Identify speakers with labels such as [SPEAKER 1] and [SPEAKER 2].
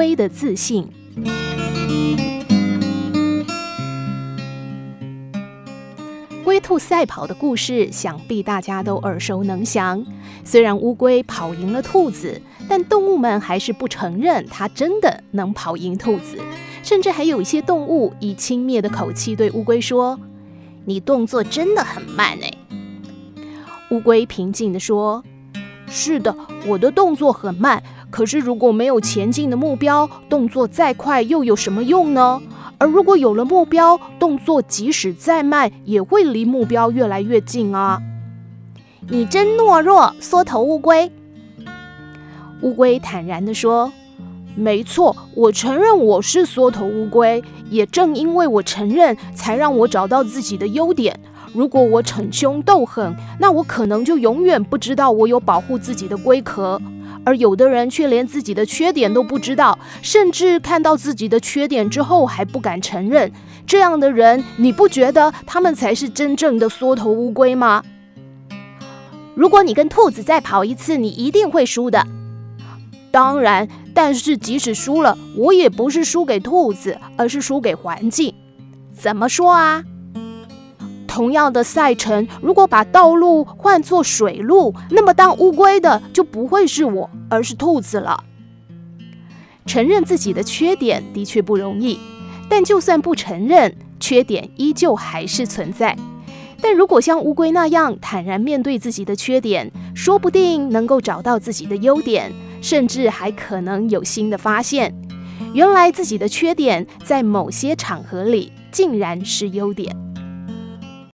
[SPEAKER 1] 龟的自信。龟兔赛跑的故事，想必大家都耳熟能详。虽然乌龟跑赢了兔子，但动物们还是不承认它真的能跑赢兔子，甚至还有一些动物以轻蔑的口气对乌龟说：“你动作真的很慢哎。”乌龟平静地说：“是的，我的动作很慢。可是如果没有前进的目标，动作再快又有什么用呢？”而如果有了目标，动作即使再慢，也会离目标越来越近啊！
[SPEAKER 2] 你真懦弱，缩头乌龟。
[SPEAKER 1] 乌龟坦然地说：“没错，我承认我是缩头乌龟。也正因为我承认，才让我找到自己的优点。如果我逞凶斗狠，那我可能就永远不知道我有保护自己的龟壳。”而有的人却连自己的缺点都不知道，甚至看到自己的缺点之后还不敢承认。这样的人，你不觉得他们才是真正的缩头乌龟吗？
[SPEAKER 2] 如果你跟兔子再跑一次，你一定会输的。
[SPEAKER 1] 当然，但是即使输了，我也不是输给兔子，而是输给环境。
[SPEAKER 2] 怎么说啊？
[SPEAKER 1] 同样的赛程，如果把道路换作水路，那么当乌龟的就不会是我，而是兔子了。承认自己的缺点的确不容易，但就算不承认，缺点依旧还是存在。但如果像乌龟那样坦然面对自己的缺点，说不定能够找到自己的优点，甚至还可能有新的发现。原来自己的缺点在某些场合里竟然是优点。